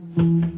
Reminder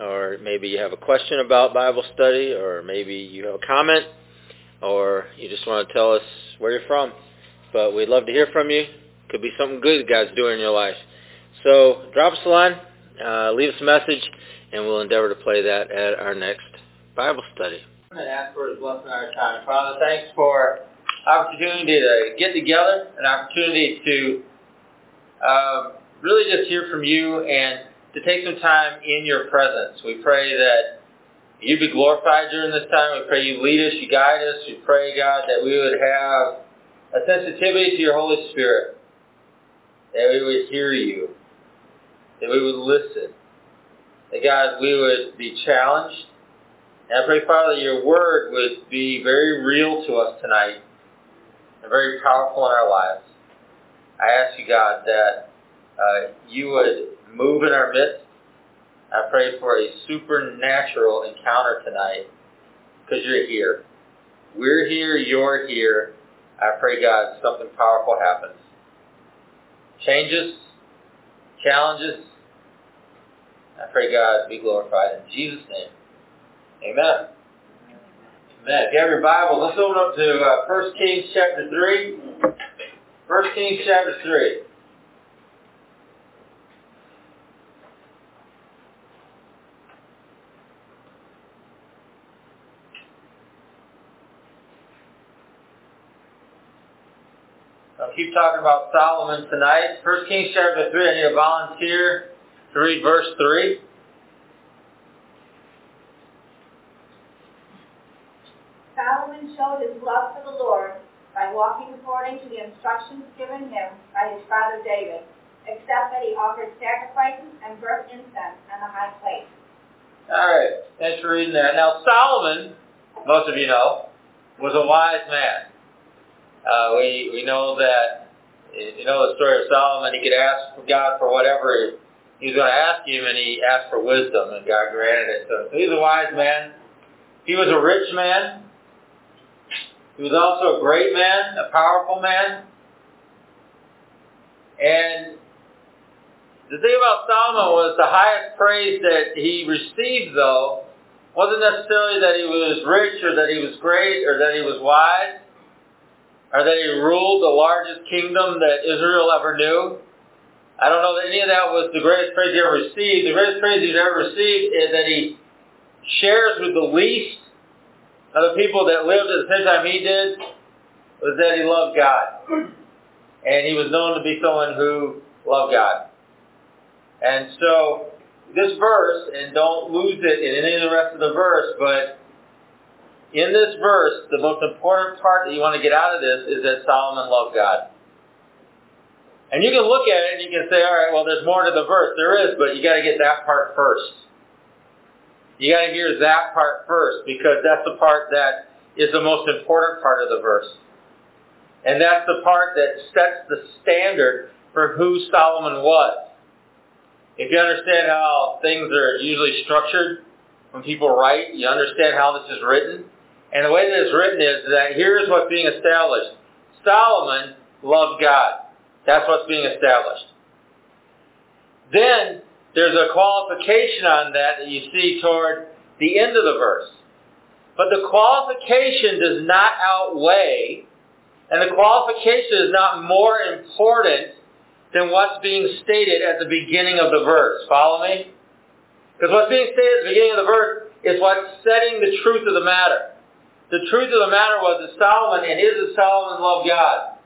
or maybe you have a question about Bible study, or maybe you have a comment, or you just want to tell us where you're from. But we'd love to hear from you. Could be something good God's doing in your life. So drop us a line, uh, leave us a message, and we'll endeavor to play that at our next Bible study. And ask for His blessing on our time. Father, thanks for opportunity to get together, an opportunity to um, really just hear from you and to take some time in your presence. We pray that you be glorified during this time. We pray you lead us, you guide us. We pray, God, that we would have a sensitivity to your Holy Spirit, that we would hear you, that we would listen, that, God, we would be challenged. And I pray, Father, your word would be very real to us tonight and very powerful in our lives. I ask you, God, that uh, you would move in our midst. I pray for a supernatural encounter tonight because you're here. We're here, you're here. I pray, God, something powerful happens. Changes, challenges. I pray, God, be glorified in Jesus' name. Amen. Amen. If you have your Bible, let's open up to uh, 1 Kings chapter 3. 1 Kings chapter 3. Keep talking about Solomon tonight. First Kings chapter 3, I need a volunteer to read verse 3. Solomon showed his love for the Lord by walking according to the instructions given him by his father David, except that he offered sacrifices and burnt incense on the high place. All right, thanks for reading that. Now, Solomon, most of you know, was a wise man. Uh, we we know that you know the story of Solomon. He could ask God for whatever he was going to ask him, and he asked for wisdom, and God granted it to. So he's a wise man. He was a rich man. He was also a great man, a powerful man. And the thing about Solomon was the highest praise that he received, though, wasn't necessarily that he was rich or that he was great or that he was wise or that he ruled the largest kingdom that Israel ever knew. I don't know that any of that was the greatest praise he ever received. The greatest praise he's ever received is that he shares with the least of the people that lived at the same time he did was that he loved God. And he was known to be someone who loved God. And so this verse, and don't lose it in any of the rest of the verse, but in this verse, the most important part that you want to get out of this is that Solomon loved God. And you can look at it and you can say, all right, well, there's more to the verse. There is, but you got to get that part first. You got to hear that part first because that's the part that is the most important part of the verse. And that's the part that sets the standard for who Solomon was. If you understand how things are usually structured when people write, you understand how this is written. And the way that it's written is that here's what's being established. Solomon loved God. That's what's being established. Then there's a qualification on that that you see toward the end of the verse. But the qualification does not outweigh, and the qualification is not more important than what's being stated at the beginning of the verse. Follow me? Because what's being stated at the beginning of the verse is what's setting the truth of the matter. The truth of the matter was that Solomon and is that Solomon loved God.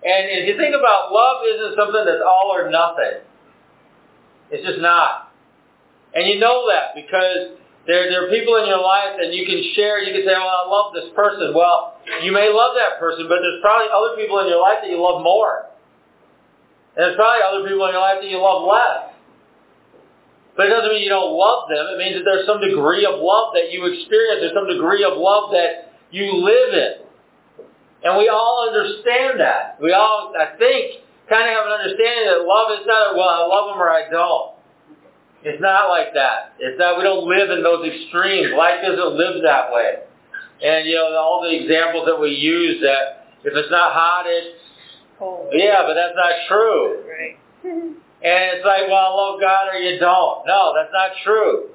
And if you think about love isn't something that's all or nothing. It's just not. And you know that because there, there are people in your life that you can share. You can say, well, I love this person. Well, you may love that person, but there's probably other people in your life that you love more. And there's probably other people in your life that you love less. But it doesn't mean you don't love them. It means that there's some degree of love that you experience. There's some degree of love that you live in. And we all understand that. We all, I think, kind of have an understanding that love is not, well, I love them or I don't. It's not like that. It's not, we don't live in those extremes. Life isn't lived that way. And, you know, all the examples that we use that if it's not hot, it's Cold. yeah, but that's not true. Right. And it's like, well, I love God or you don't. No, that's not true.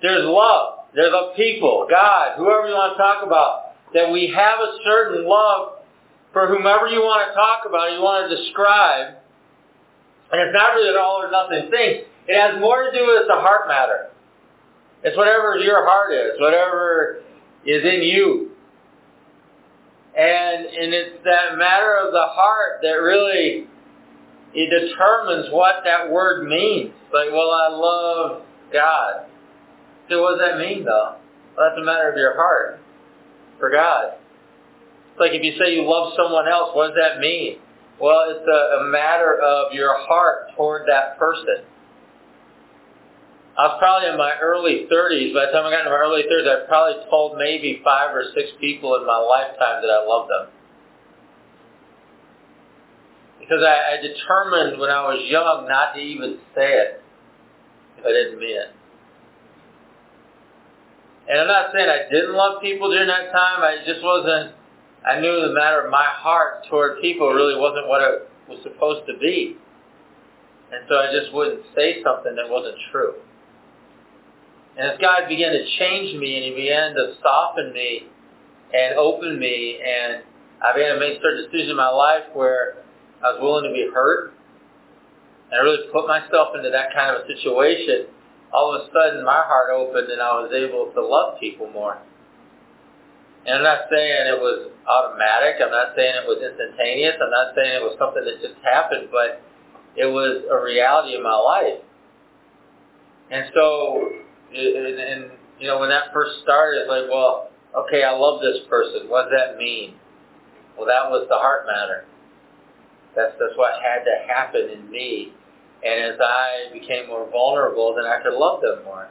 There's love. There's a people, God, whoever you want to talk about, that we have a certain love for whomever you want to talk about, you want to describe. And it's not really an all or nothing thing. It has more to do with the heart matter. It's whatever your heart is, whatever is in you. And, and it's that matter of the heart that really it determines what that word means. Like, well, I love God. So what does that mean, though? Well, that's a matter of your heart for God. It's like if you say you love someone else, what does that mean? Well, it's a, a matter of your heart toward that person. I was probably in my early 30s. By the time I got into my early 30s, I probably told maybe five or six people in my lifetime that I loved them. Because I, I determined when I was young not to even say it if I didn't mean it. And I'm not saying I didn't love people during that time. I just wasn't, I knew the matter of my heart toward people really wasn't what it was supposed to be. And so I just wouldn't say something that wasn't true. And as God began to change me and He began to soften me and open me and I began to make certain decisions in my life where I was willing to be hurt and I really put myself into that kind of a situation, all of a sudden my heart opened and I was able to love people more. And I'm not saying it was automatic. I'm not saying it was instantaneous. I'm not saying it was something that just happened, but it was a reality in my life. And so and, and you know, when that first started, it's like, well, okay, I love this person. What does that mean? Well, that was the heart matter. That's that's what had to happen in me. And as I became more vulnerable, then I could love them more.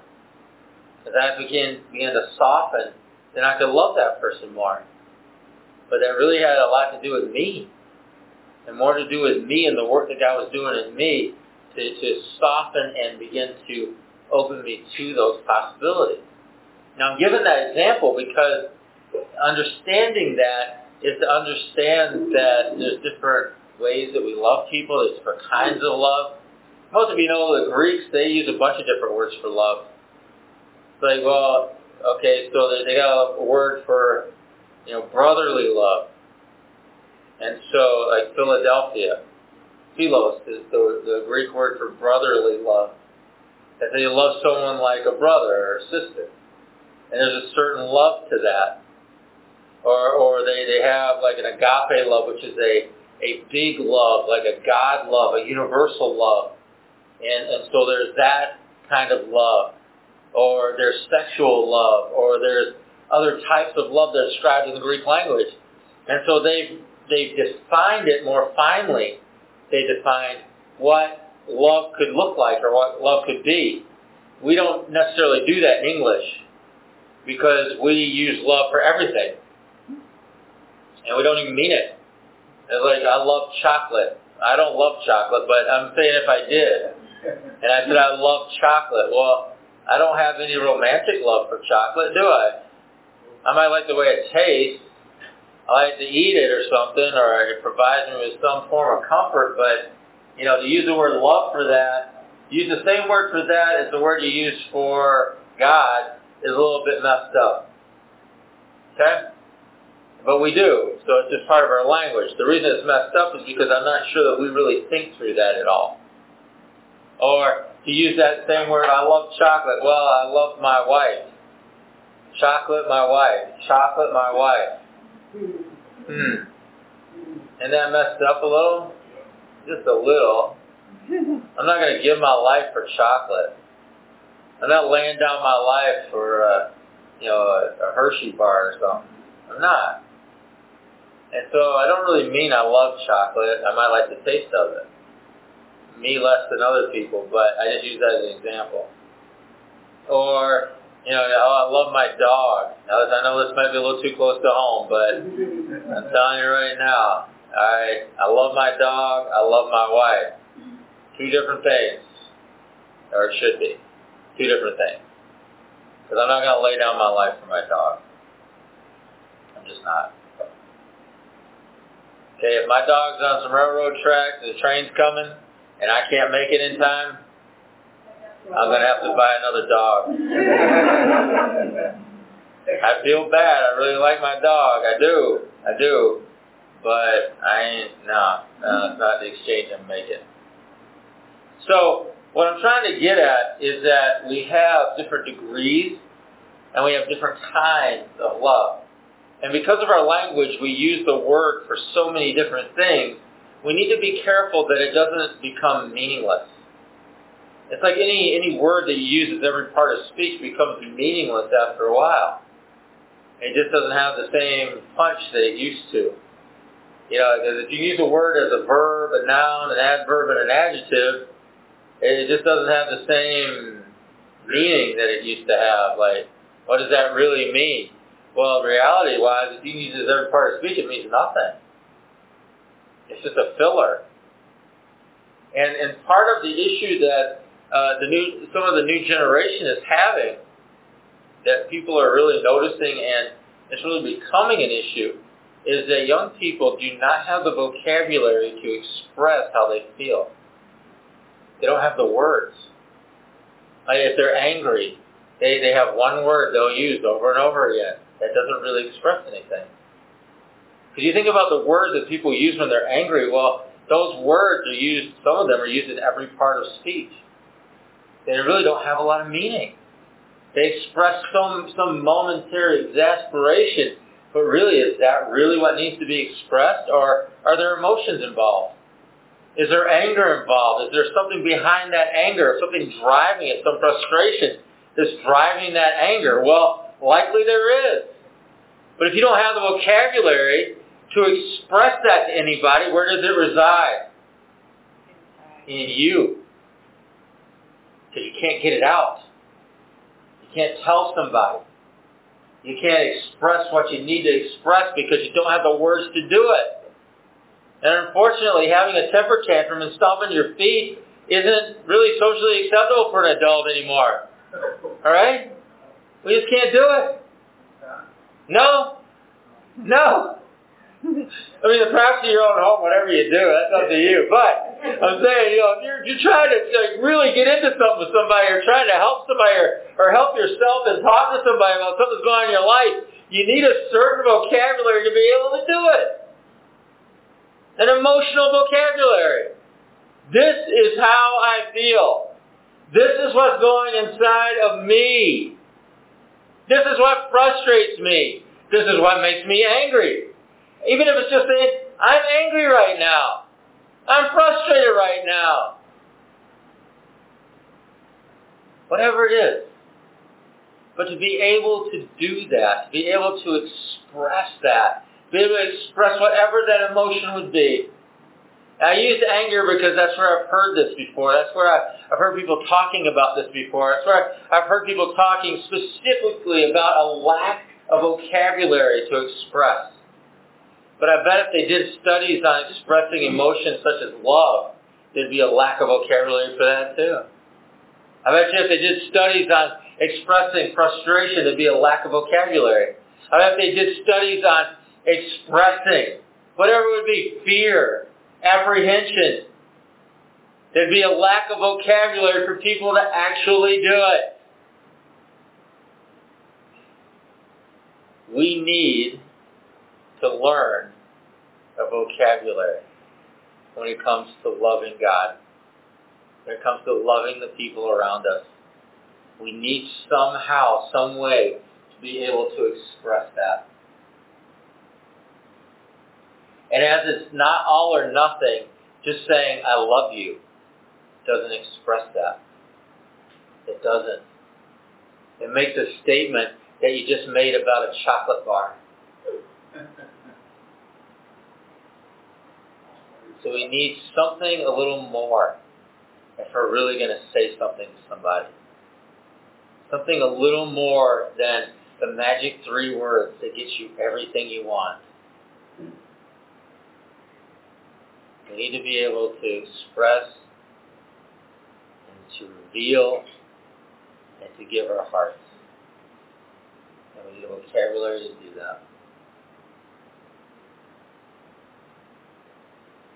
As I began began to soften, then I could love that person more. But that really had a lot to do with me, and more to do with me and the work that God was doing in me to to soften and begin to open me to those possibilities. Now I'm giving that example because understanding that is to understand that there's different ways that we love people, there's different kinds of love. Most of you know the Greeks, they use a bunch of different words for love. It's like, well, okay, so they, got a word for, you know, brotherly love. And so, like Philadelphia, philos is the, the Greek word for brotherly love that they love someone like a brother or a sister. And there's a certain love to that. Or, or they, they have like an agape love, which is a, a big love, like a God love, a universal love. And, and so there's that kind of love. Or there's sexual love, or there's other types of love that are described in the Greek language. And so they've, they've defined it more finely. They defined what love could look like or what love could be. We don't necessarily do that in English because we use love for everything. And we don't even mean it. It's like, I love chocolate. I don't love chocolate, but I'm saying if I did, and I said I love chocolate, well, I don't have any romantic love for chocolate, do I? I might like the way it tastes. I like to eat it or something, or it provides me with some form of comfort, but you know, to use the word love for that, use the same word for that as the word you use for God is a little bit messed up. Okay? but we do. So it's just part of our language. The reason it's messed up is because I'm not sure that we really think through that at all. Or to use that same word, I love chocolate. Well, I love my wife. Chocolate, my wife. Chocolate, my wife. Hmm. And that messed up a little? Just a little. I'm not going to give my life for chocolate. I'm not laying down my life for, uh, you know, a, a Hershey bar or something. I'm not. And so I don't really mean I love chocolate. I might like the taste of it. Me less than other people, but I just use that as an example. Or, you know, oh, I love my dog. Now, I know this might be a little too close to home, but I'm telling you right now, right, I love my dog. I love my wife. Two different things, or it should be. Two different things. Because I'm not going to lay down my life for my dog. I'm just not. Okay, if my dog's on some railroad tracks and the train's coming and I can't make it in time, I'm going to have to buy another dog. I feel bad. I really like my dog. I do. I do. But I ain't, no, no, it's not the exchange I'm making. So, what I'm trying to get at is that we have different degrees and we have different kinds of love. And because of our language, we use the word for so many different things, we need to be careful that it doesn't become meaningless. It's like any, any word that you use as every part of speech becomes meaningless after a while. It just doesn't have the same punch that it used to. You know, if you use a word as a verb, a noun, an adverb, and an adjective, it just doesn't have the same meaning that it used to have. Like, what does that really mean? Well, reality-wise, if you use every part of speech, it means nothing. It's just a filler. And and part of the issue that uh, the new some of the new generation is having, that people are really noticing, and it's really becoming an issue, is that young people do not have the vocabulary to express how they feel. They don't have the words. Like if they're angry, they, they have one word they'll use over and over again. That doesn't really express anything. Because you think about the words that people use when they're angry, well, those words are used, some of them are used in every part of speech. They really don't have a lot of meaning. They express some, some momentary exasperation, but really, is that really what needs to be expressed, or are there emotions involved? Is there anger involved? Is there something behind that anger, something driving it, some frustration that's driving that anger? Well, likely there is. But if you don't have the vocabulary to express that to anybody, where does it reside? In you. Because you can't get it out. You can't tell somebody. You can't express what you need to express because you don't have the words to do it. And unfortunately, having a temper tantrum and stomping your feet isn't really socially acceptable for an adult anymore. All right? We just can't do it. No. No. I mean, the perhaps of your own home, whatever you do, that's up to you. But I'm saying, you know, if you're, you're trying to like, really get into something with somebody or trying to help somebody or, or help yourself and talk to somebody about something going on in your life, you need a certain vocabulary to be able to do it an emotional vocabulary. This is how I feel. This is what's going inside of me. This is what frustrates me. This is what makes me angry. Even if it's just saying, I'm angry right now. I'm frustrated right now. Whatever it is. But to be able to do that, to be able to express that, be able to express whatever that emotion would be. I use anger because that's where I've heard this before. That's where I've heard people talking about this before. That's where I've heard people talking specifically about a lack of vocabulary to express. But I bet if they did studies on expressing emotions such as love, there'd be a lack of vocabulary for that too. I bet you if they did studies on expressing frustration, there'd be a lack of vocabulary. I bet if they did studies on expressing, whatever it would be, fear, apprehension. There'd be a lack of vocabulary for people to actually do it. We need to learn a vocabulary when it comes to loving God, when it comes to loving the people around us. We need somehow, some way to be able to express that. And as it's not all or nothing, just saying, I love you, doesn't express that. It doesn't. It makes a statement that you just made about a chocolate bar. so we need something a little more if we're really going to say something to somebody. Something a little more than the magic three words that gets you everything you want. We need to be able to express and to reveal and to give our hearts. And we need a vocabulary to do that.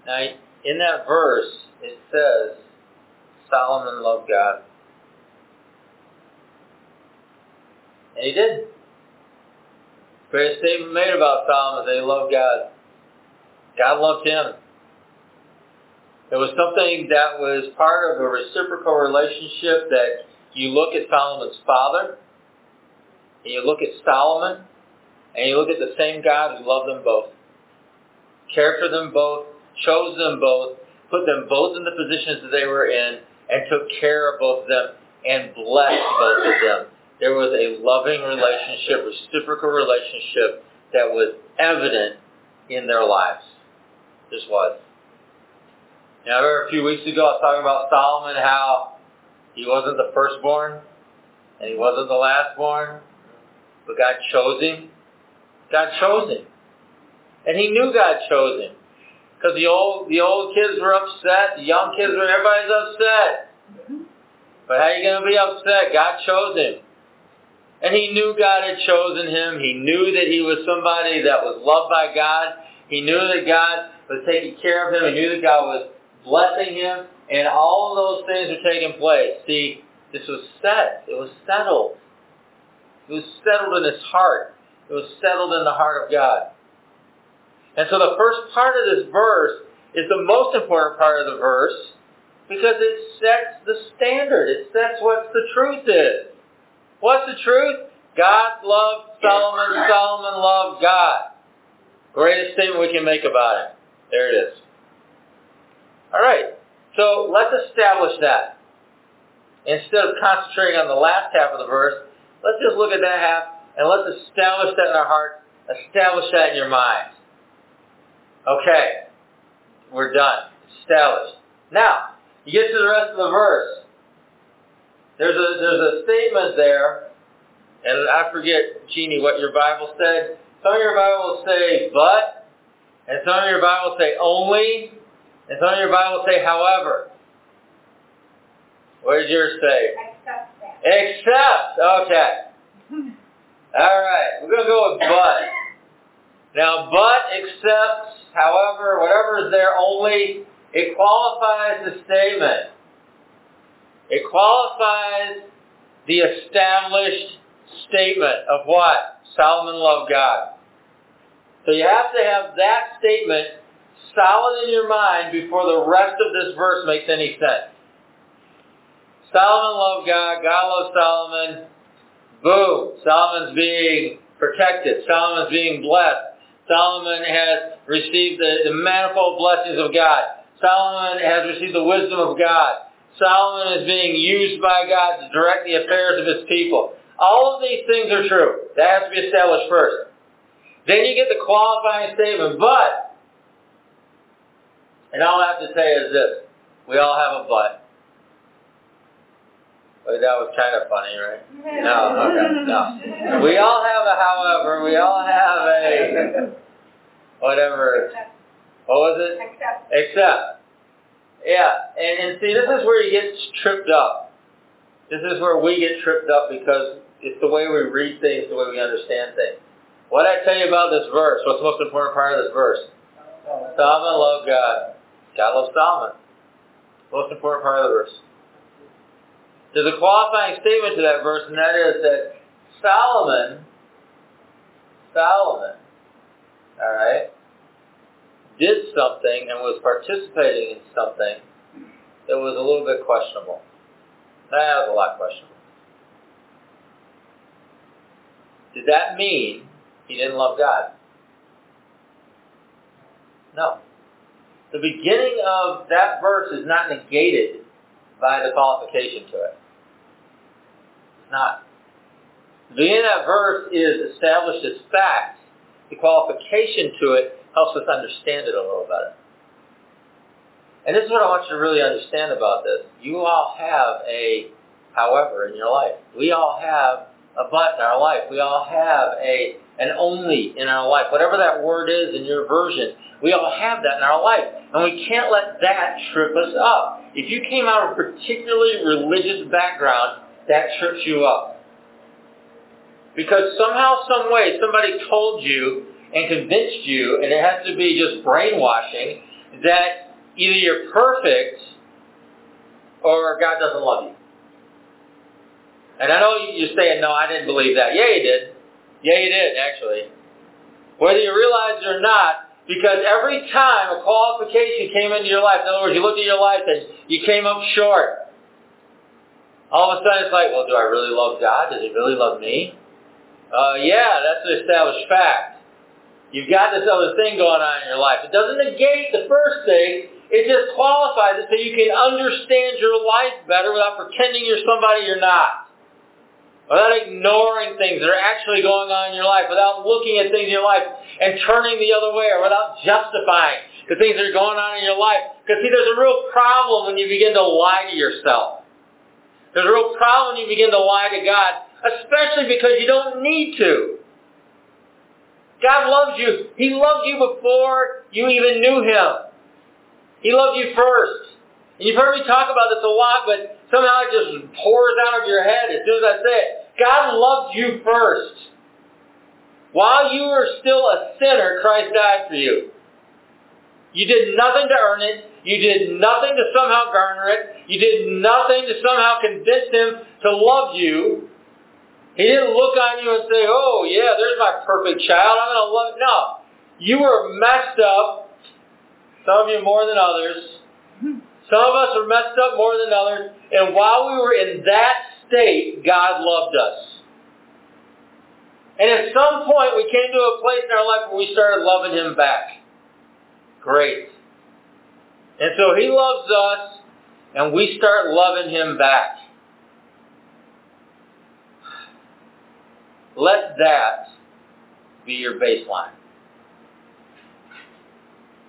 Now, in that verse, it says Solomon loved God. And he did. Great statement made about Solomon that he loved God. God loved him. It was something that was part of a reciprocal relationship that you look at Solomon's father, and you look at Solomon, and you look at the same God who loved them both, cared for them both, chose them both, put them both in the positions that they were in, and took care of both of them, and blessed both of them. There was a loving relationship, reciprocal relationship that was evident in their lives. This was. I remember a few weeks ago I was talking about Solomon, how he wasn't the firstborn, and he wasn't the lastborn, but God chose him. God chose him. And he knew God chose him. Because the old the old kids were upset, the young kids were everybody's upset. But how are you gonna be upset? God chose him. And he knew God had chosen him. He knew that he was somebody that was loved by God. He knew that God was taking care of him. He knew that God was blessing him. And all those things are taking place. See, this was set. It was settled. It was settled in his heart. It was settled in the heart of God. And so the first part of this verse is the most important part of the verse because it sets the standard. It sets what the truth is. What's the truth? God loved Solomon. Solomon loved God. Greatest statement we can make about it. There it is. All right. So let's establish that. Instead of concentrating on the last half of the verse, let's just look at that half and let's establish that in our heart. Establish that in your mind. Okay, we're done. Established. Now, you get to the rest of the verse. There's a there's a statement there, and I forget, Jeannie, what your Bible said. Some of your Bibles say but, and some of your Bibles say only, and some of your Bibles say however. What did yours say? Accept that. Except. Okay. All right. We're going to go with but. Now, but, except, however, whatever is there, only, it qualifies the statement. It qualifies the established statement of what? Solomon loved God. So you have to have that statement solid in your mind before the rest of this verse makes any sense. Solomon loved God, God loved Solomon. Boom. Solomon's being protected. Solomon's being blessed. Solomon has received the, the manifold blessings of God. Solomon has received the wisdom of God. Solomon is being used by God to direct the affairs of his people. All of these things are true. That has to be established first. Then you get the qualifying statement, but, and all I have to say is this, we all have a but. Well, that was kind of funny, right? No, okay, no. We all have a however, we all have a, whatever, what was it? Accept. Except. Yeah, and, and see, this is where you get tripped up. This is where we get tripped up because it's the way we read things, the way we understand things. What I tell you about this verse, what's the most important part of this verse? Loved God. God loves Solomon. Most important part of the verse. There's a qualifying statement to that verse, and that is that Solomon, Solomon, all right, did something and was participating in something that was a little bit questionable. That was a lot questionable. Did that mean he didn't love God? No. The beginning of that verse is not negated by the qualification to it. It's not. The beginning of that verse is established as fact. The qualification to it helps us understand it a little better. And this is what I want you to really understand about this. You all have a however in your life. We all have a but in our life. We all have a an only in our life. Whatever that word is in your version, we all have that in our life. And we can't let that trip us up. If you came out of a particularly religious background, that trips you up. Because somehow, some way, somebody told you and convinced you, and it has to be just brainwashing, that either you're perfect or God doesn't love you. And I know you're saying, no, I didn't believe that. Yeah, you did. Yeah, you did, actually. Whether you realize it or not, because every time a qualification came into your life, in other words, you looked at your life and you came up short, all of a sudden it's like, well, do I really love God? Does he really love me? Uh, yeah, that's an established fact. You've got this other thing going on in your life. It doesn't negate the first thing. It just qualifies it so you can understand your life better without pretending you're somebody you're not without ignoring things that are actually going on in your life, without looking at things in your life and turning the other way, or without justifying the things that are going on in your life. Because see, there's a real problem when you begin to lie to yourself. There's a real problem when you begin to lie to God, especially because you don't need to. God loves you. He loved you before you even knew Him. He loved you first. And you've heard me talk about this a lot, but somehow it just pours out of your head as soon as I say it. God loved you first. While you were still a sinner, Christ died for you. You did nothing to earn it. You did nothing to somehow garner it. You did nothing to somehow convince him to love you. He didn't look on you and say, oh yeah, there's my perfect child. I'm going to love it. No. You were messed up. Some of you more than others. Hmm. Some of us are messed up more than others. And while we were in that state, God loved us. And at some point, we came to a place in our life where we started loving Him back. Great. And so He loves us, and we start loving Him back. Let that be your baseline.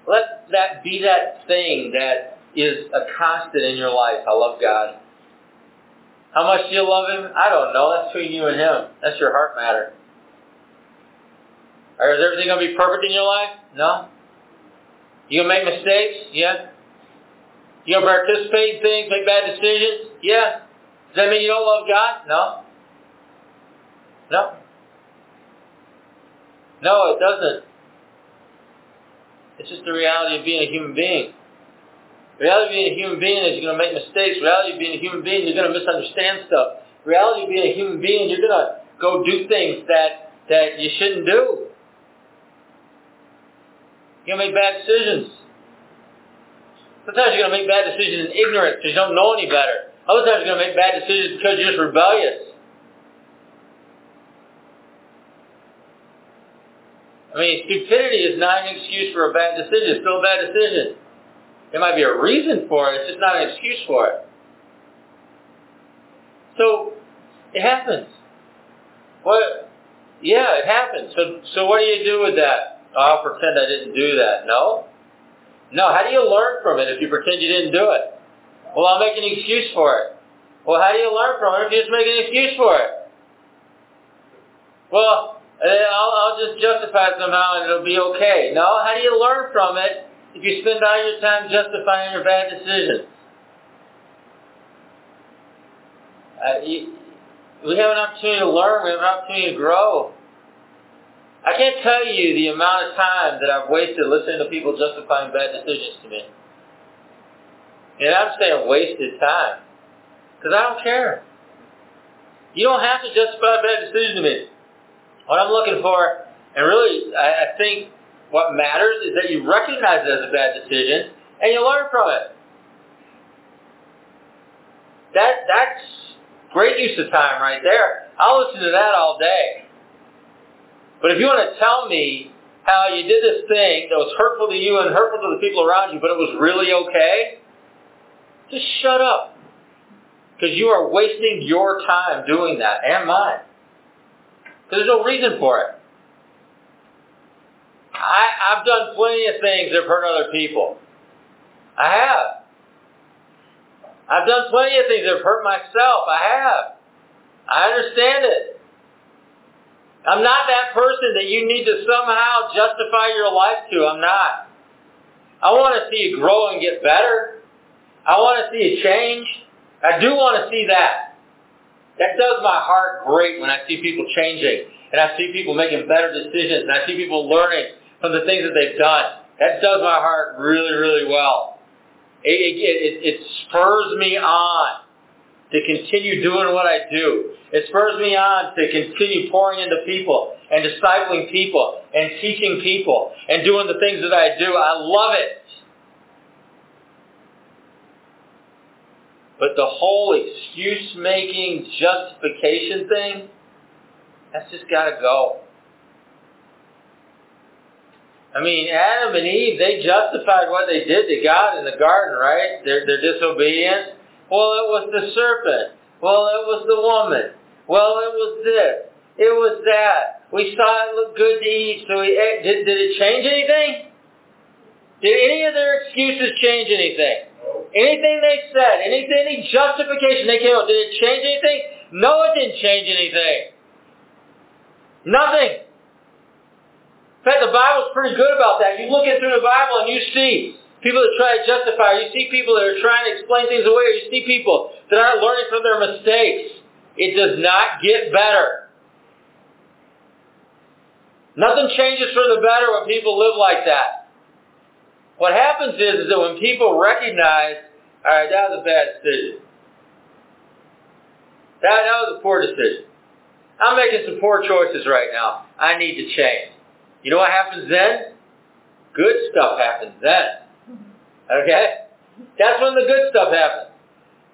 Let that be that thing that is a constant in your life. I love God. How much do you love Him? I don't know. That's between you and Him. That's your heart matter. Or is everything going to be perfect in your life? No. You going to make mistakes? Yeah. You going to participate in things, make bad decisions? Yeah. Does that mean you don't love God? No. No. No, it doesn't. It's just the reality of being a human being. Reality being a human being is you're going to make mistakes. Reality being a human being, you're going to misunderstand stuff. Reality being a human being, you're going to go do things that, that you shouldn't do. You're going to make bad decisions. Sometimes you're going to make bad decisions in ignorance because you don't know any better. Other times you're going to make bad decisions because you're just rebellious. I mean, stupidity is not an excuse for a bad decision. It's still a bad decision. There might be a reason for it, it's just not an excuse for it. So, it happens. What? Yeah, it happens. So, so what do you do with that? Oh, I'll pretend I didn't do that. No. No, how do you learn from it if you pretend you didn't do it? Well, I'll make an excuse for it. Well, how do you learn from it if you just make an excuse for it? Well, eh, I'll, I'll just justify it somehow and it'll be okay. No, how do you learn from it if you spend all your time justifying your bad decisions. Uh, you, we have an opportunity to learn. We have an opportunity to grow. I can't tell you the amount of time that I've wasted listening to people justifying bad decisions to me. And I'm saying wasted time. Because I don't care. You don't have to justify a bad decision to me. What I'm looking for, and really, I, I think What matters is that you recognize it as a bad decision and you learn from it. That that's great use of time right there. I'll listen to that all day. But if you want to tell me how you did this thing that was hurtful to you and hurtful to the people around you, but it was really okay, just shut up. Because you are wasting your time doing that, and mine. There's no reason for it. I, I've done plenty of things that have hurt other people. I have. I've done plenty of things that have hurt myself. I have. I understand it. I'm not that person that you need to somehow justify your life to. I'm not. I want to see you grow and get better. I want to see you change. I do want to see that. That does my heart great when I see people changing and I see people making better decisions and I see people learning from the things that they've done. That does my heart really, really well. It, it, it, spurs me on to continue doing what I do. It spurs me on to continue pouring into people and discipling people and teaching people and doing the things that I do. I love it. But the whole excuse making, justification thing, that's just got to go. I mean, Adam and Eve, they justified what they did to God in the garden, right? Their, their disobedience. Well, it was the serpent. Well, it was the woman. Well, it was this. It was that. We saw it look good to eat, so we ate. Did, did it change anything? Did any of their excuses change anything? Anything they said, anything, any justification they came up, did it change anything? No, it didn't change anything. Nothing. In fact, the Bible's pretty good about that. You look in through the Bible and you see people that try to justify, you see people that are trying to explain things away, or you see people that aren't learning from their mistakes. It does not get better. Nothing changes for the better when people live like that. What happens is, is that when people recognize, all right, that was a bad decision. That, that was a poor decision. I'm making some poor choices right now. I need to change. You know what happens then? Good stuff happens then. Okay? That's when the good stuff happens.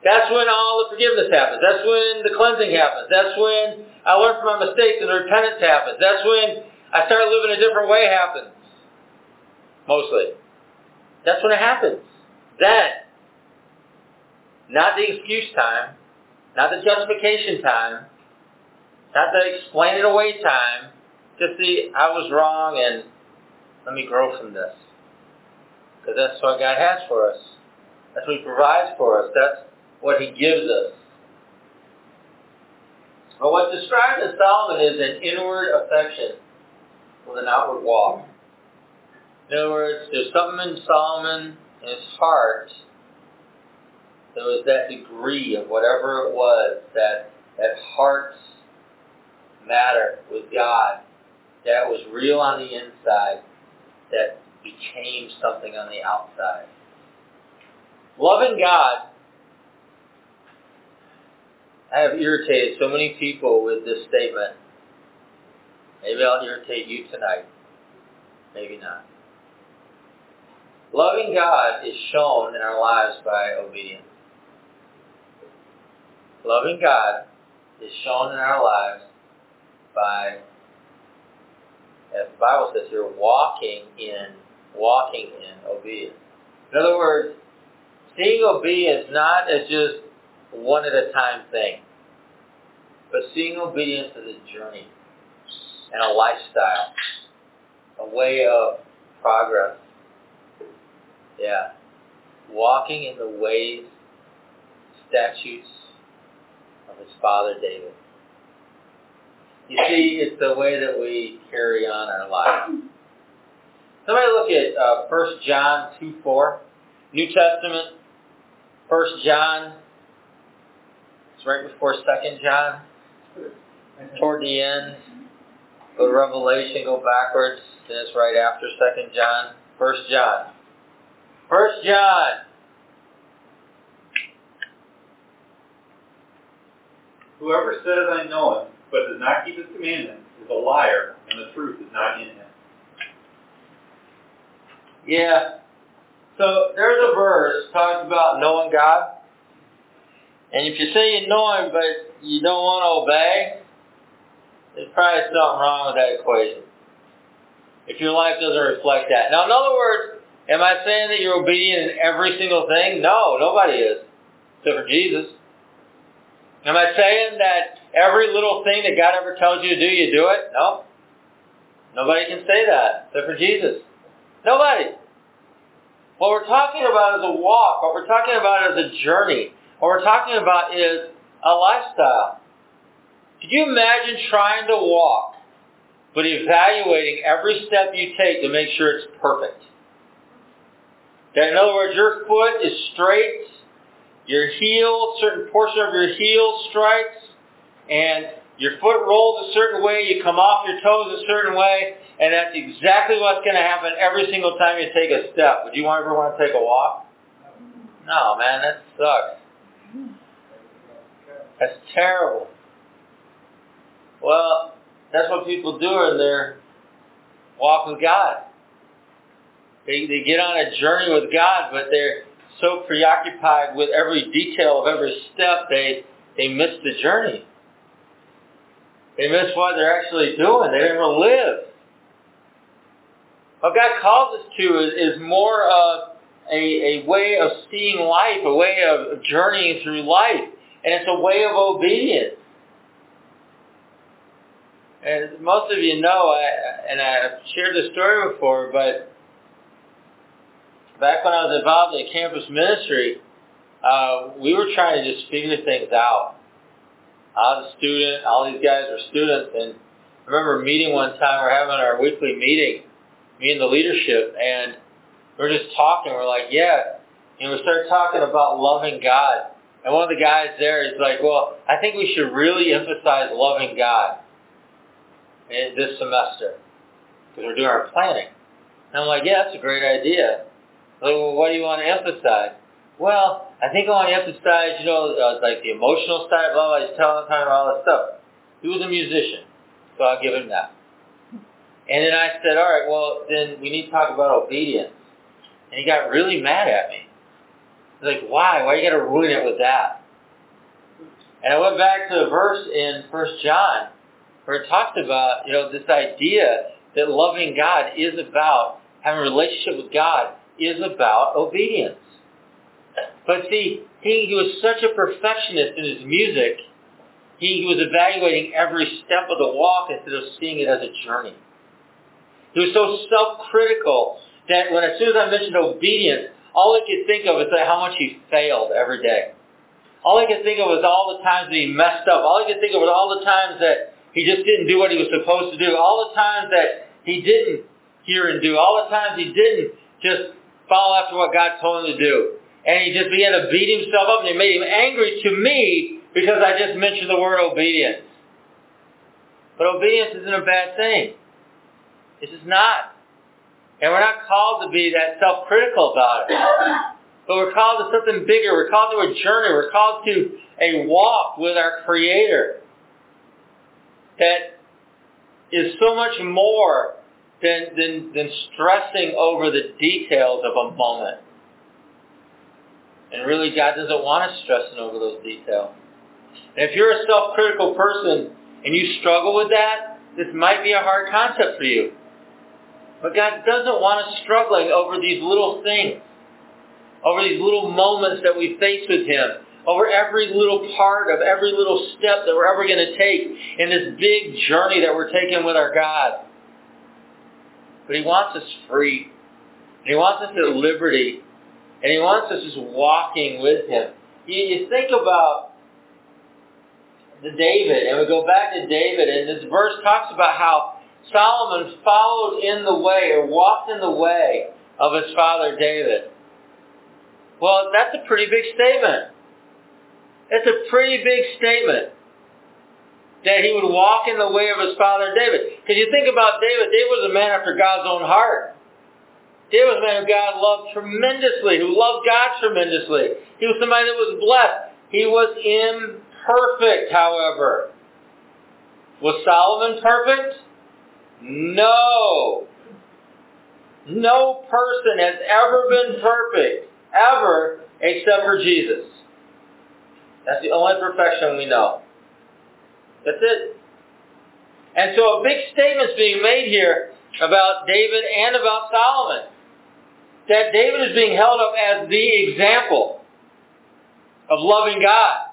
That's when all the forgiveness happens. That's when the cleansing happens. That's when I learn from my mistakes and repentance happens. That's when I start living a different way happens. Mostly. That's when it happens. Then. Not the excuse time. Not the justification time. Not the explain it away time. Just the, I was wrong and let me grow from this. Because that's what God has for us. That's what He provides for us. That's what He gives us. But what's described in Solomon is an inward affection with an outward walk. In other words, there's something in Solomon in his heart. There was that degree of whatever it was, that, that heart's matter with God, that was real on the inside, that became something on the outside. Loving God, I have irritated so many people with this statement. Maybe I'll irritate you tonight. Maybe not. Loving God is shown in our lives by obedience. Loving God is shown in our lives by, as the Bible says here, walking in walking in obedience. In other words, seeing obedience is not as just one at a time thing, but seeing obedience as a journey and a lifestyle, a way of progress. Yeah. Walking in the ways, statutes of his father David. You see, it's the way that we carry on our life. Somebody look at uh, 1 John 2 4. New Testament, 1 John. It's right before 2 John. Toward the end. Go to Revelation, go backwards. Then it's right after 2 John. 1 John. 1 John. Whoever says I know him, but does not keep his commandments, is a liar, and the truth is not in him. Yeah. So there's a verse talks about knowing God. And if you say you know Him but you don't want to obey, there's probably something wrong with that equation. If your life doesn't reflect that. Now, in other words, am I saying that you're obedient in every single thing? No, nobody is, except for Jesus. Am I saying that every little thing that God ever tells you to do, you do it? No. Nobody can say that, except for Jesus. Nobody. What we're talking about is a walk. What we're talking about is a journey. What we're talking about is a lifestyle. Could you imagine trying to walk, but evaluating every step you take to make sure it's perfect? That in other words, your foot is straight, your heel, certain portion of your heel strikes, and your foot rolls a certain way, you come off your toes a certain way, and that's exactly what's going to happen every single time you take a step. Would you ever want to take a walk? No, man, that sucks. That's terrible. Well, that's what people do in their walk with God. They, they get on a journey with God, but they're so preoccupied with every detail of every step, they, they miss the journey. They miss what they're actually doing. They never live. What God calls us to is, is more of a, a way of seeing life, a way of journeying through life. And it's a way of obedience. And most of you know, I, and I've shared this story before, but back when I was involved in campus ministry, uh, we were trying to just figure things out. I was a student, all these guys were students, and I remember meeting one time, we are having our weekly meeting, me and the leadership, and we are just talking, we're like, yeah, and we started talking about loving God. And one of the guys there is like, well, I think we should really emphasize loving God this semester because we're doing our planning. And I'm like, yeah, that's a great idea. Like, well, what do you want to emphasize? Well, I think I want to emphasize, you know, uh, like the emotional side, blah, blah, he's telling time all that stuff. He was a musician, so I'll give him that. And then I said, all right, well, then we need to talk about obedience. And he got really mad at me. He's like, why? Why you got to ruin it with that? And I went back to a verse in First John where it talks about, you know, this idea that loving God is about, having a relationship with God is about obedience. But see, he, he was such a perfectionist in his music, he, he was evaluating every step of the walk instead of seeing it as a journey. He was so self-critical that when as soon as I mentioned obedience, all I could think of is how much he failed every day. All I could think of was all the times that he messed up. All I could think of was all the times that he just didn't do what he was supposed to do. All the times that he didn't hear and do. All the times he didn't just follow after what God told him to do. And he just began to beat himself up and it made him angry to me because I just mentioned the word obedience. But obedience isn't a bad thing. It's just not. And we're not called to be that self-critical about it. But we're called to something bigger. We're called to a journey. We're called to a walk with our Creator that is so much more than, than, than stressing over the details of a moment. And really, God doesn't want us stressing over those details. And if you're a self-critical person and you struggle with that, this might be a hard concept for you. But God doesn't want us struggling over these little things, over these little moments that we face with Him, over every little part of every little step that we're ever going to take in this big journey that we're taking with our God. But He wants us free. And He wants us at liberty. And He wants us just walking with Him. You, you think about the David, and we go back to David, and this verse talks about how Solomon followed in the way or walked in the way of his father David. Well, that's a pretty big statement. It's a pretty big statement that he would walk in the way of his father David. Because you think about David, David was a man after God's own heart. David was a man who God loved tremendously, who loved God tremendously. He was somebody that was blessed. He was imperfect, however. Was Solomon perfect? No. No person has ever been perfect, ever, except for Jesus. That's the only perfection we know. That's it. And so a big statement's being made here about David and about Solomon. That David is being held up as the example of loving God,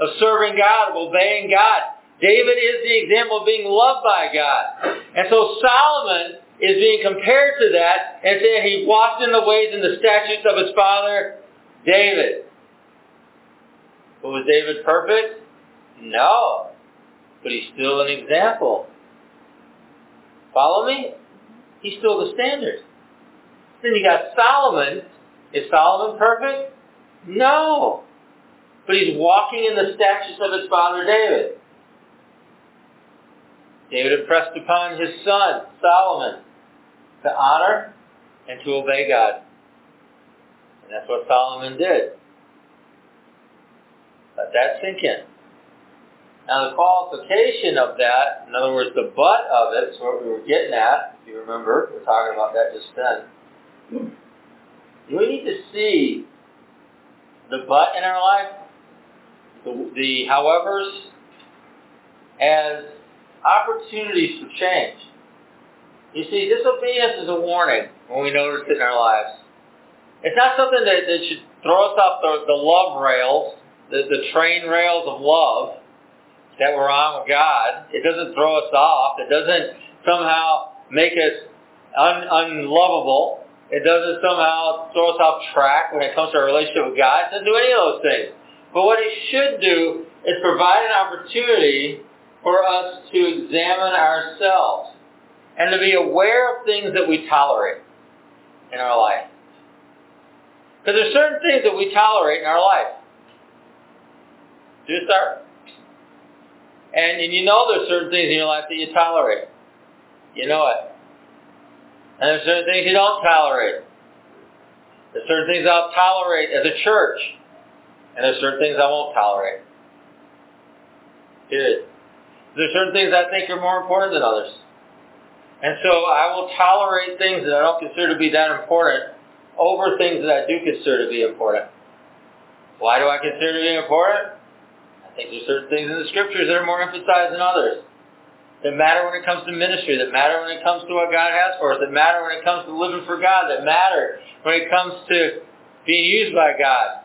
of serving God, of obeying God. David is the example of being loved by God. And so Solomon is being compared to that and saying he walked in the ways and the statutes of his father, David. But was David perfect? No. But he's still an example. Follow me? He's still the standard. Then you got Solomon. Is Solomon perfect? No. But he's walking in the statutes of his father David. David impressed upon his son, Solomon, to honor and to obey God. And that's what Solomon did. Let that sink in. Now the qualification of that, in other words, the butt of it, is what we were getting at, if you remember, we are talking about that just then. We need to see the but in our life, the, the howevers, as opportunities for change. You see, disobedience is a warning when we notice it in our lives. It's not something that, that should throw us off the, the love rails, the, the train rails of love that we're on with God. It doesn't throw us off. It doesn't somehow make us un, unlovable. It doesn't somehow throw us off track when it comes to our relationship with God. It doesn't do any of those things. But what it should do is provide an opportunity for us to examine ourselves and to be aware of things that we tolerate in our life. Because there's certain things that we tolerate in our life. Just start. And, and you know there's certain things in your life that you tolerate. You know it. And there's certain things you don't tolerate. There's certain things I'll tolerate as a church. And there's certain things I won't tolerate. Period. There's certain things I think are more important than others. And so I will tolerate things that I don't consider to be that important over things that I do consider to be important. Why do I consider to be important? Think there's certain things in the scriptures that are more emphasized than others that matter when it comes to ministry, that matter when it comes to what God has for us, that matter when it comes to living for God, that matter when it comes to being used by God.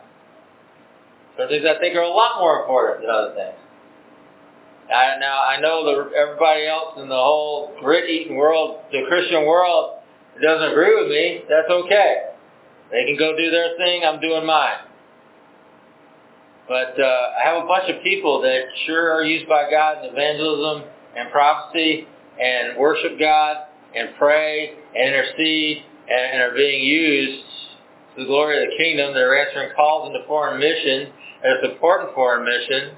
Some things I think are a lot more important than other things. I, now, I know that everybody else in the whole grit-eating world, the Christian world, doesn't agree with me. That's okay. They can go do their thing. I'm doing mine. But uh, I have a bunch of people that sure are used by God in evangelism and prophecy and worship God and pray and intercede and, and are being used to the glory of the kingdom. They're answering calls into foreign mission and it's important foreign mission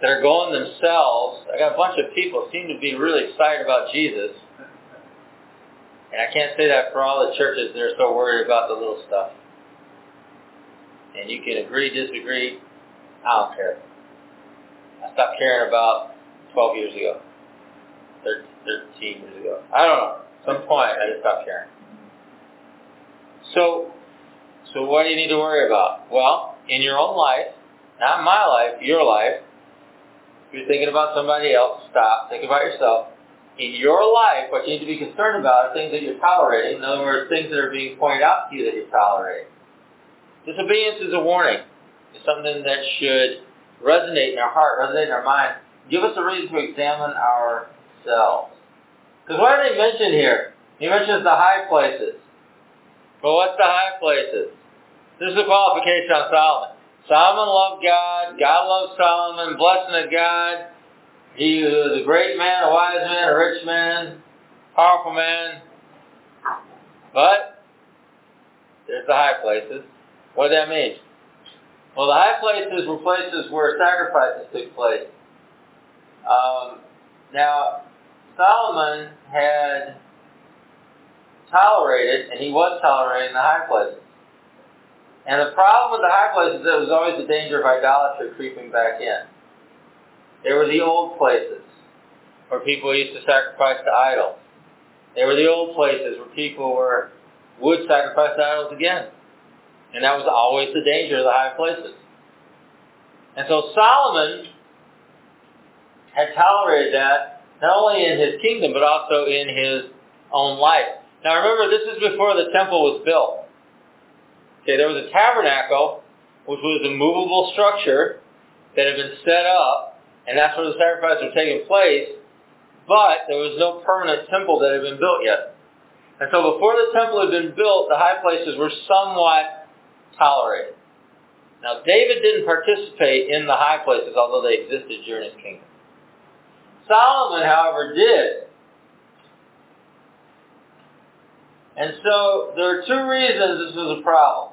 that are going themselves. I got a bunch of people seem to be really excited about Jesus. And I can't say that for all the churches that are so worried about the little stuff. And you can agree, disagree. I don't care. I stopped caring about 12 years ago, 13 years ago. I don't know. Some point, I just stopped caring. So, so what do you need to worry about? Well, in your own life, not my life, your life, if you're thinking about somebody else, stop. Think about yourself. In your life, what you need to be concerned about are things that you're tolerating. In other words, things that are being pointed out to you that you're tolerating. Disobedience is a warning. It's something that should resonate in our heart, resonate in our mind, give us a reason to examine ourselves. Because what did he mention here? He mentions the high places. Well, what's the high places? This is a qualification on Solomon. Solomon loved God. God loved Solomon. Blessing of God. He was a great man, a wise man, a rich man, powerful man. But there's the high places. What does that mean? Well, the high places were places where sacrifices took place. Um, now, Solomon had tolerated, and he was tolerating the high places. And the problem with the high places, is there was always the danger of idolatry creeping back in. They were the old places where people used to sacrifice to idols. They were the old places where people were would sacrifice idols again. And that was always the danger of the high places. And so Solomon had tolerated that not only in his kingdom but also in his own life. Now remember, this is before the temple was built. Okay, there was a tabernacle, which was a movable structure that had been set up, and that's where the sacrifices were taking place, but there was no permanent temple that had been built yet. And so before the temple had been built, the high places were somewhat tolerated. Now, David didn't participate in the high places, although they existed during his kingdom. Solomon, however, did. And so there are two reasons this was a problem.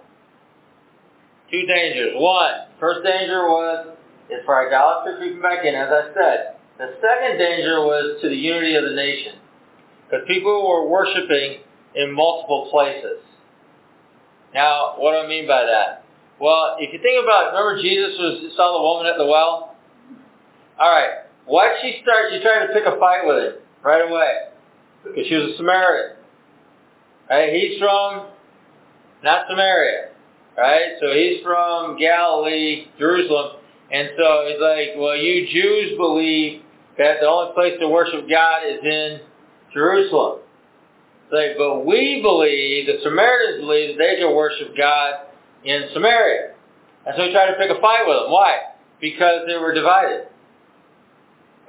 Two dangers. One, first danger was is for idolatry creeping back in, as I said. The second danger was to the unity of the nation. Because people were worshiping in multiple places. Now, what do I mean by that? Well, if you think about, remember Jesus was saw the woman at the well. All right, why did she start? She tried to pick a fight with him right away because she was a Samaritan. Right? He's from not Samaria, right? So he's from Galilee, Jerusalem, and so he's like, well, you Jews believe that the only place to worship God is in Jerusalem. Like, but we believe, the Samaritans believe that they can worship God in Samaria. And so he tried to pick a fight with them. Why? Because they were divided.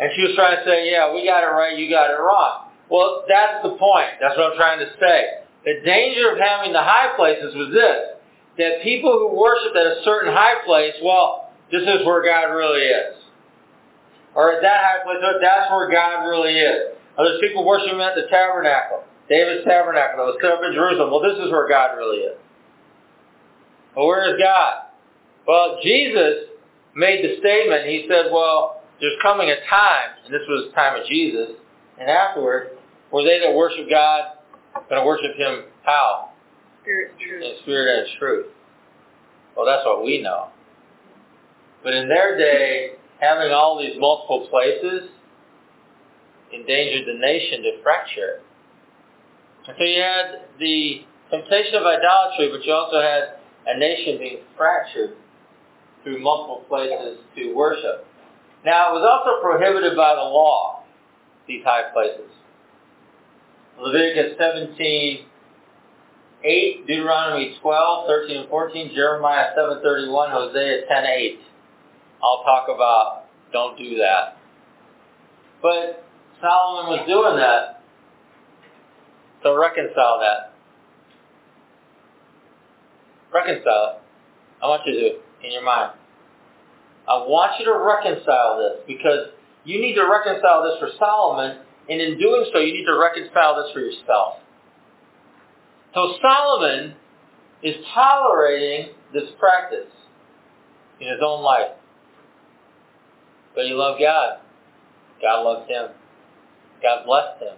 And she was trying to say, yeah, we got it right, you got it wrong. Well, that's the point. That's what I'm trying to say. The danger of having the high places was this, that people who worshiped at a certain high place, well, this is where God really is. Or at that high place, that's where God really is. Or there's people worshiping at the tabernacle, David's tabernacle that was set up in Jerusalem. Well, this is where God really is. Well, where is God? Well, Jesus made the statement. He said, well, there's coming a time, and this was the time of Jesus, and afterward, were they that worship God going to worship Him how? Spirit and truth. In spirit and truth. Well, that's what we know. But in their day, having all these multiple places endangered the nation to fracture. So you had the temptation of idolatry, but you also had a nation being fractured through multiple places to worship. Now, it was also prohibited by the law, these high places. Leviticus 17, 8, Deuteronomy 12, 13 and 14, Jeremiah 7.31, Hosea 10, 8. I'll talk about don't do that. But Solomon was doing that. So reconcile that. Reconcile it. I want you to, do it in your mind. I want you to reconcile this because you need to reconcile this for Solomon, and in doing so, you need to reconcile this for yourself. So Solomon is tolerating this practice in his own life. But he loved God. God loved him. God blessed him.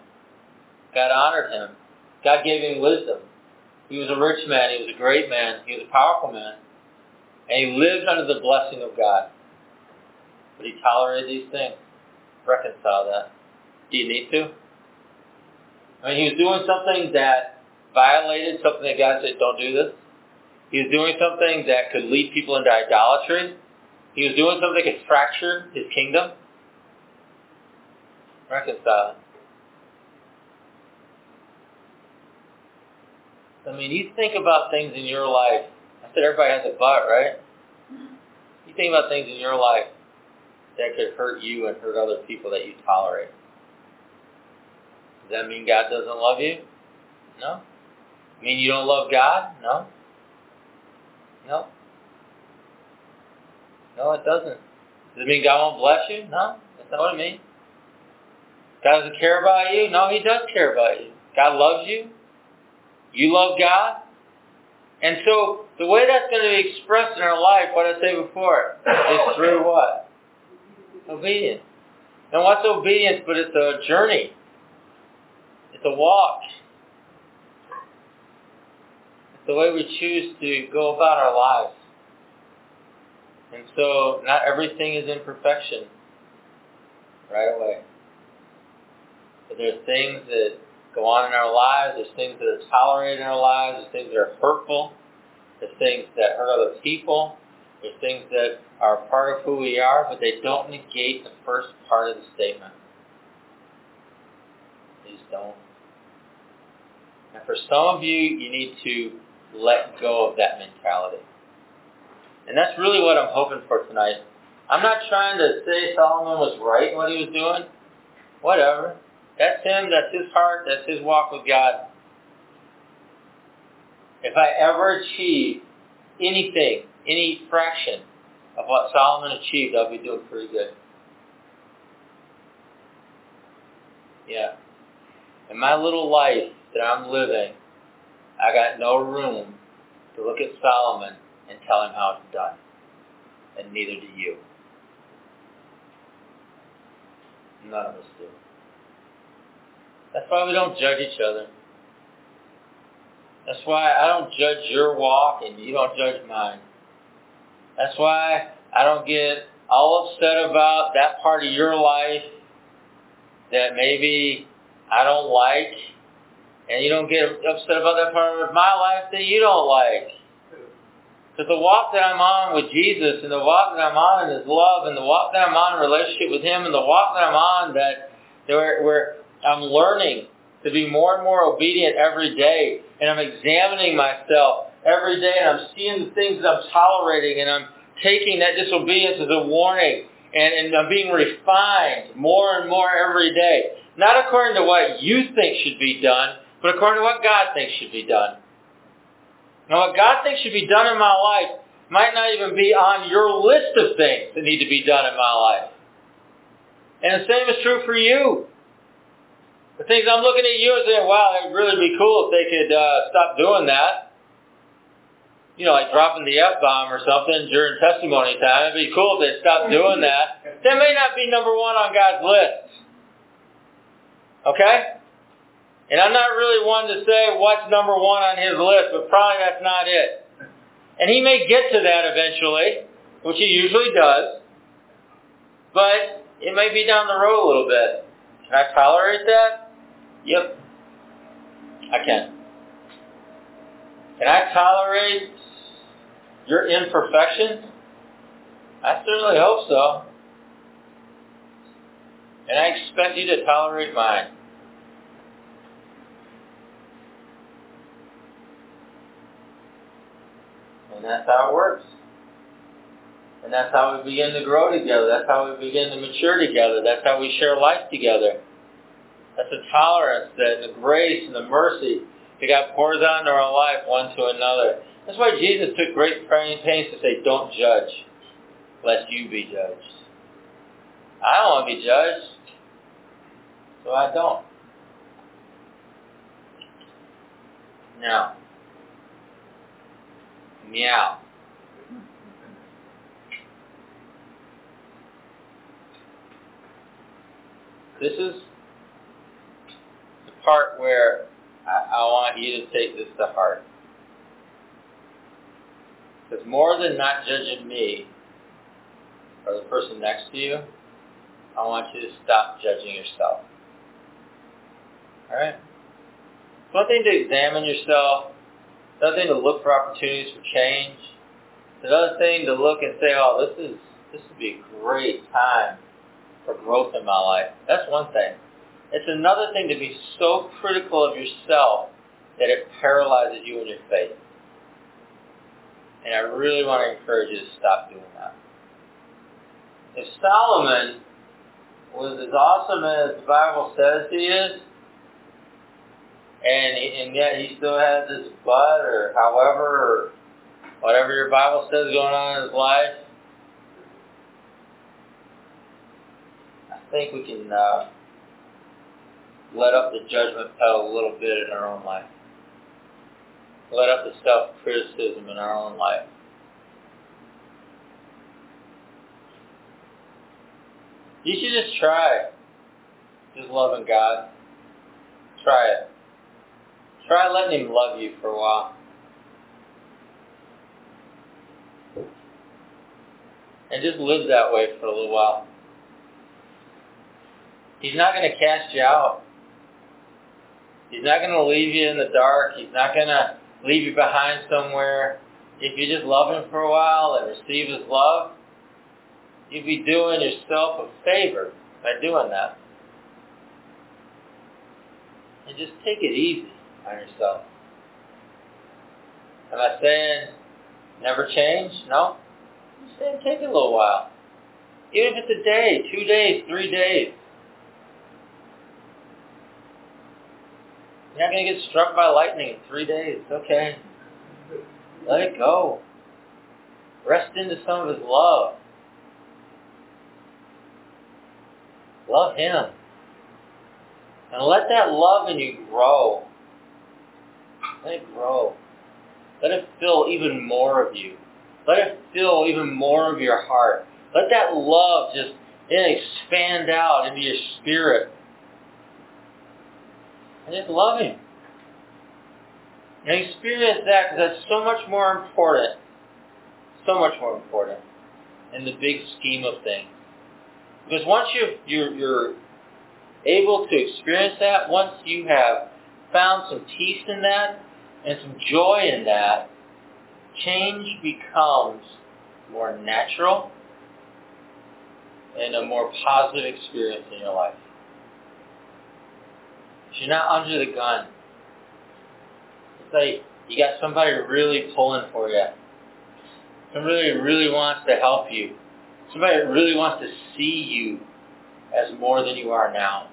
God honored him. God gave him wisdom. He was a rich man. He was a great man. He was a powerful man. And he lived under the blessing of God. But he tolerated these things. Reconcile that. Do you need to? I mean, he was doing something that violated something that God said, don't do this. He was doing something that could lead people into idolatry. He was doing something that could fracture his kingdom. Reconcile. I mean, you think about things in your life. I said everybody has a butt, right? You think about things in your life that could hurt you and hurt other people that you tolerate. Does that mean God doesn't love you? No. Mean you don't love God? No. No. No, it doesn't. Does it mean God won't bless you? No, that's not what it means. God doesn't care about you? No, He does care about you. God loves you. You love God. And so the way that's going to be expressed in our life, what I said before, is through what? Obedience. And what's obedience but it's a journey? It's a walk. It's the way we choose to go about our lives. And so not everything is in perfection right away. But there are things that go on in our lives. There's things that are tolerated in our lives. There's things that are hurtful. There's things that hurt other people. There's things that are part of who we are, but they don't negate the first part of the statement. They don't. And for some of you, you need to let go of that mentality. And that's really what I'm hoping for tonight. I'm not trying to say Solomon was right in what he was doing. Whatever. That's him, that's his heart, that's his walk with God. If I ever achieve anything, any fraction of what Solomon achieved, I'll be doing pretty good. Yeah. In my little life that I'm living, I got no room to look at Solomon and tell him how it's done. And neither do you. None of us do. That's why we don't judge each other. That's why I don't judge your walk and you don't judge mine. That's why I don't get all upset about that part of your life that maybe I don't like, and you don't get upset about that part of my life that you don't like. Because the walk that I'm on with Jesus, and the walk that I'm on in His love, and the walk that I'm on in relationship with Him, and the walk that I'm on that where, where I'm learning to be more and more obedient every day, and I'm examining myself every day, and I'm seeing the things that I'm tolerating, and I'm taking that disobedience as a warning, and, and I'm being refined more and more every day. Not according to what you think should be done, but according to what God thinks should be done. Now, what God thinks should be done in my life might not even be on your list of things that need to be done in my life. And the same is true for you. The things I'm looking at you and saying, wow, it would really be cool if they could uh, stop doing that. You know, like dropping the F-bomb or something during testimony time. It'd be cool if they stopped doing that. That may not be number one on God's list. Okay? And I'm not really one to say what's number one on his list, but probably that's not it. And he may get to that eventually, which he usually does, but it may be down the road a little bit. Can I tolerate that? Yep. I can. Can I tolerate your imperfections? I certainly hope so. And I expect you to tolerate mine. And that's how it works. And that's how we begin to grow together. That's how we begin to mature together. That's how we share life together. That's the tolerance, the, the grace and the mercy that God pours out into our life one to another. That's why Jesus took great pains to say, don't judge, lest you be judged. I don't want to be judged, so I don't. Now, meow. This is part where I, I want you to take this to heart. Because more than not judging me or the person next to you, I want you to stop judging yourself. Alright? It's one thing to examine yourself, it's another thing to look for opportunities for change. It's another thing to look and say, oh, this is this would be a great time for growth in my life. That's one thing. It's another thing to be so critical of yourself that it paralyzes you in your faith. And I really want to encourage you to stop doing that. If Solomon was as awesome as the Bible says he is, and and yet he still has this butt or however or whatever your Bible says going on in his life, I think we can uh, let up the judgment pedal a little bit in our own life. Let up the self-criticism in our own life. You should just try. Just loving God. Try it. Try letting Him love you for a while. And just live that way for a little while. He's not going to cast you out. He's not going to leave you in the dark. He's not going to leave you behind somewhere. If you just love him for a while and receive his love, you'll be doing yourself a favor by doing that. And just take it easy on yourself. Am I saying never change? No. I'm saying take a little while. Even if it's a day, two days, three days. You're not going to get struck by lightning in three days. Okay. Let it go. Rest into some of his love. Love him. And let that love in you grow. Let it grow. Let it fill even more of you. Let it fill even more of your heart. Let that love just expand out into your spirit. And just love Him. And experience that because that's so much more important. So much more important in the big scheme of things. Because once you you're, you're able to experience that, once you have found some peace in that and some joy in that, change becomes more natural and a more positive experience in your life. You're not under the gun. It's like you got somebody really pulling for you. Somebody really wants to help you. Somebody really wants to see you as more than you are now.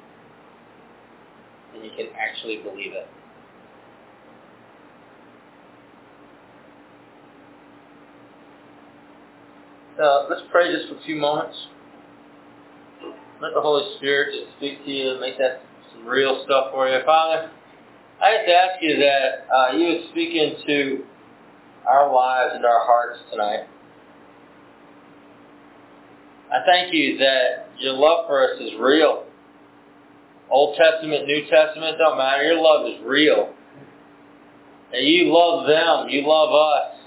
And you can actually believe it. So let's pray just for a few moments. Let the Holy Spirit just speak to you and make that some real stuff for you. Father, I just ask you that uh, you would speak into our lives and our hearts tonight. I thank you that your love for us is real. Old Testament, New Testament, don't matter. Your love is real. And you love them. You love us.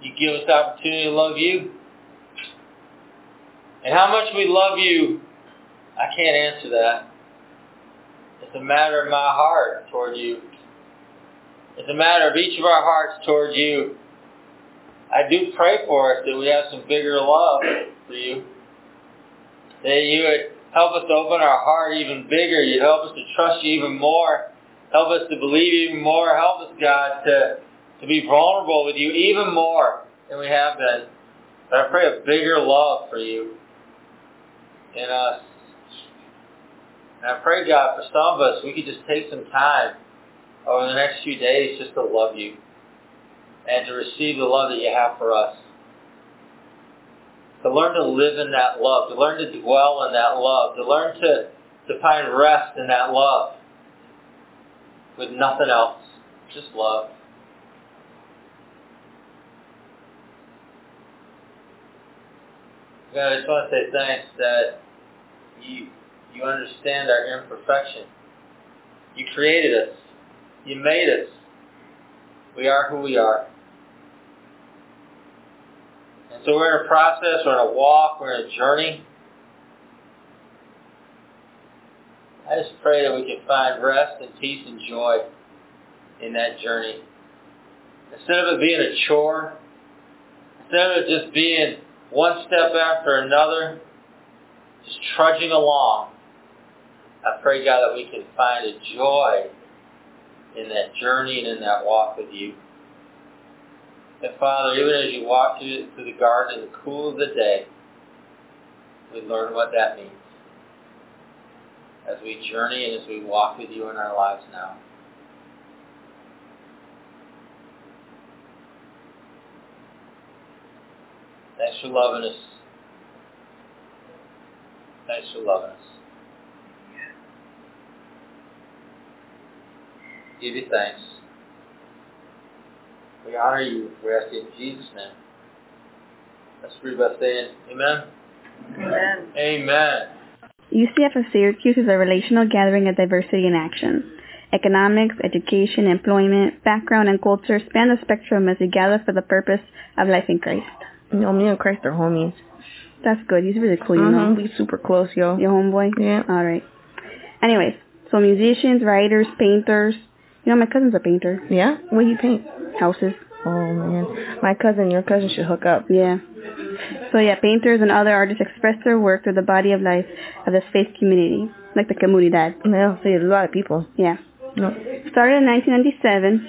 You give us the opportunity to love you. And how much we love you, I can't answer that. It's a matter of my heart toward you. It's a matter of each of our hearts toward you. I do pray for us that we have some bigger love for you. That you would help us to open our heart even bigger. You'd help us to trust you even more. Help us to believe even more. Help us, God, to, to be vulnerable with you even more than we have been. But I pray a bigger love for you in us. Uh, and I pray, God, for some of us, we could just take some time over the next few days just to love you and to receive the love that you have for us. To learn to live in that love, to learn to dwell in that love, to learn to, to find rest in that love with nothing else, just love. God, I just want to say thanks that you, you understand our imperfection. You created us. You made us. We are who we are. And so we're in a process, we're in a walk, we're in a journey. I just pray that we can find rest and peace and joy in that journey. Instead of it being a chore, instead of it just being one step after another, just trudging along, I pray, God, that we can find a joy in that journey and in that walk with you. And Father, even as you walk through, the garden in the cool of the day, we learn what that means. As we journey and as we walk with you in our lives now. Thanks for loving us. Thanks for loving us. Give you thanks. We honor you. We ask you in Jesus' name. Let's read by saying Amen. Amen. Amen. UCF of Syracuse is a relational gathering of diversity in action. Economics, education, employment, background, and culture span the spectrum as we gather for the purpose of life in Christ. You know, me and Christ are homies. That's good. He's really cool, you Mhm, know. We super close, yo. Your homeboy? Yeah. All right. Anyways, so musicians, writers, painters. You know, my cousin's a painter. Yeah? What do you paint? Houses. Oh man, my cousin, your cousin should hook up. Yeah. So yeah, painters and other artists express their work through the body of life of the faith community, like the comunidad. Yeah, see, a lot of people. Yeah. No, Started in 1997.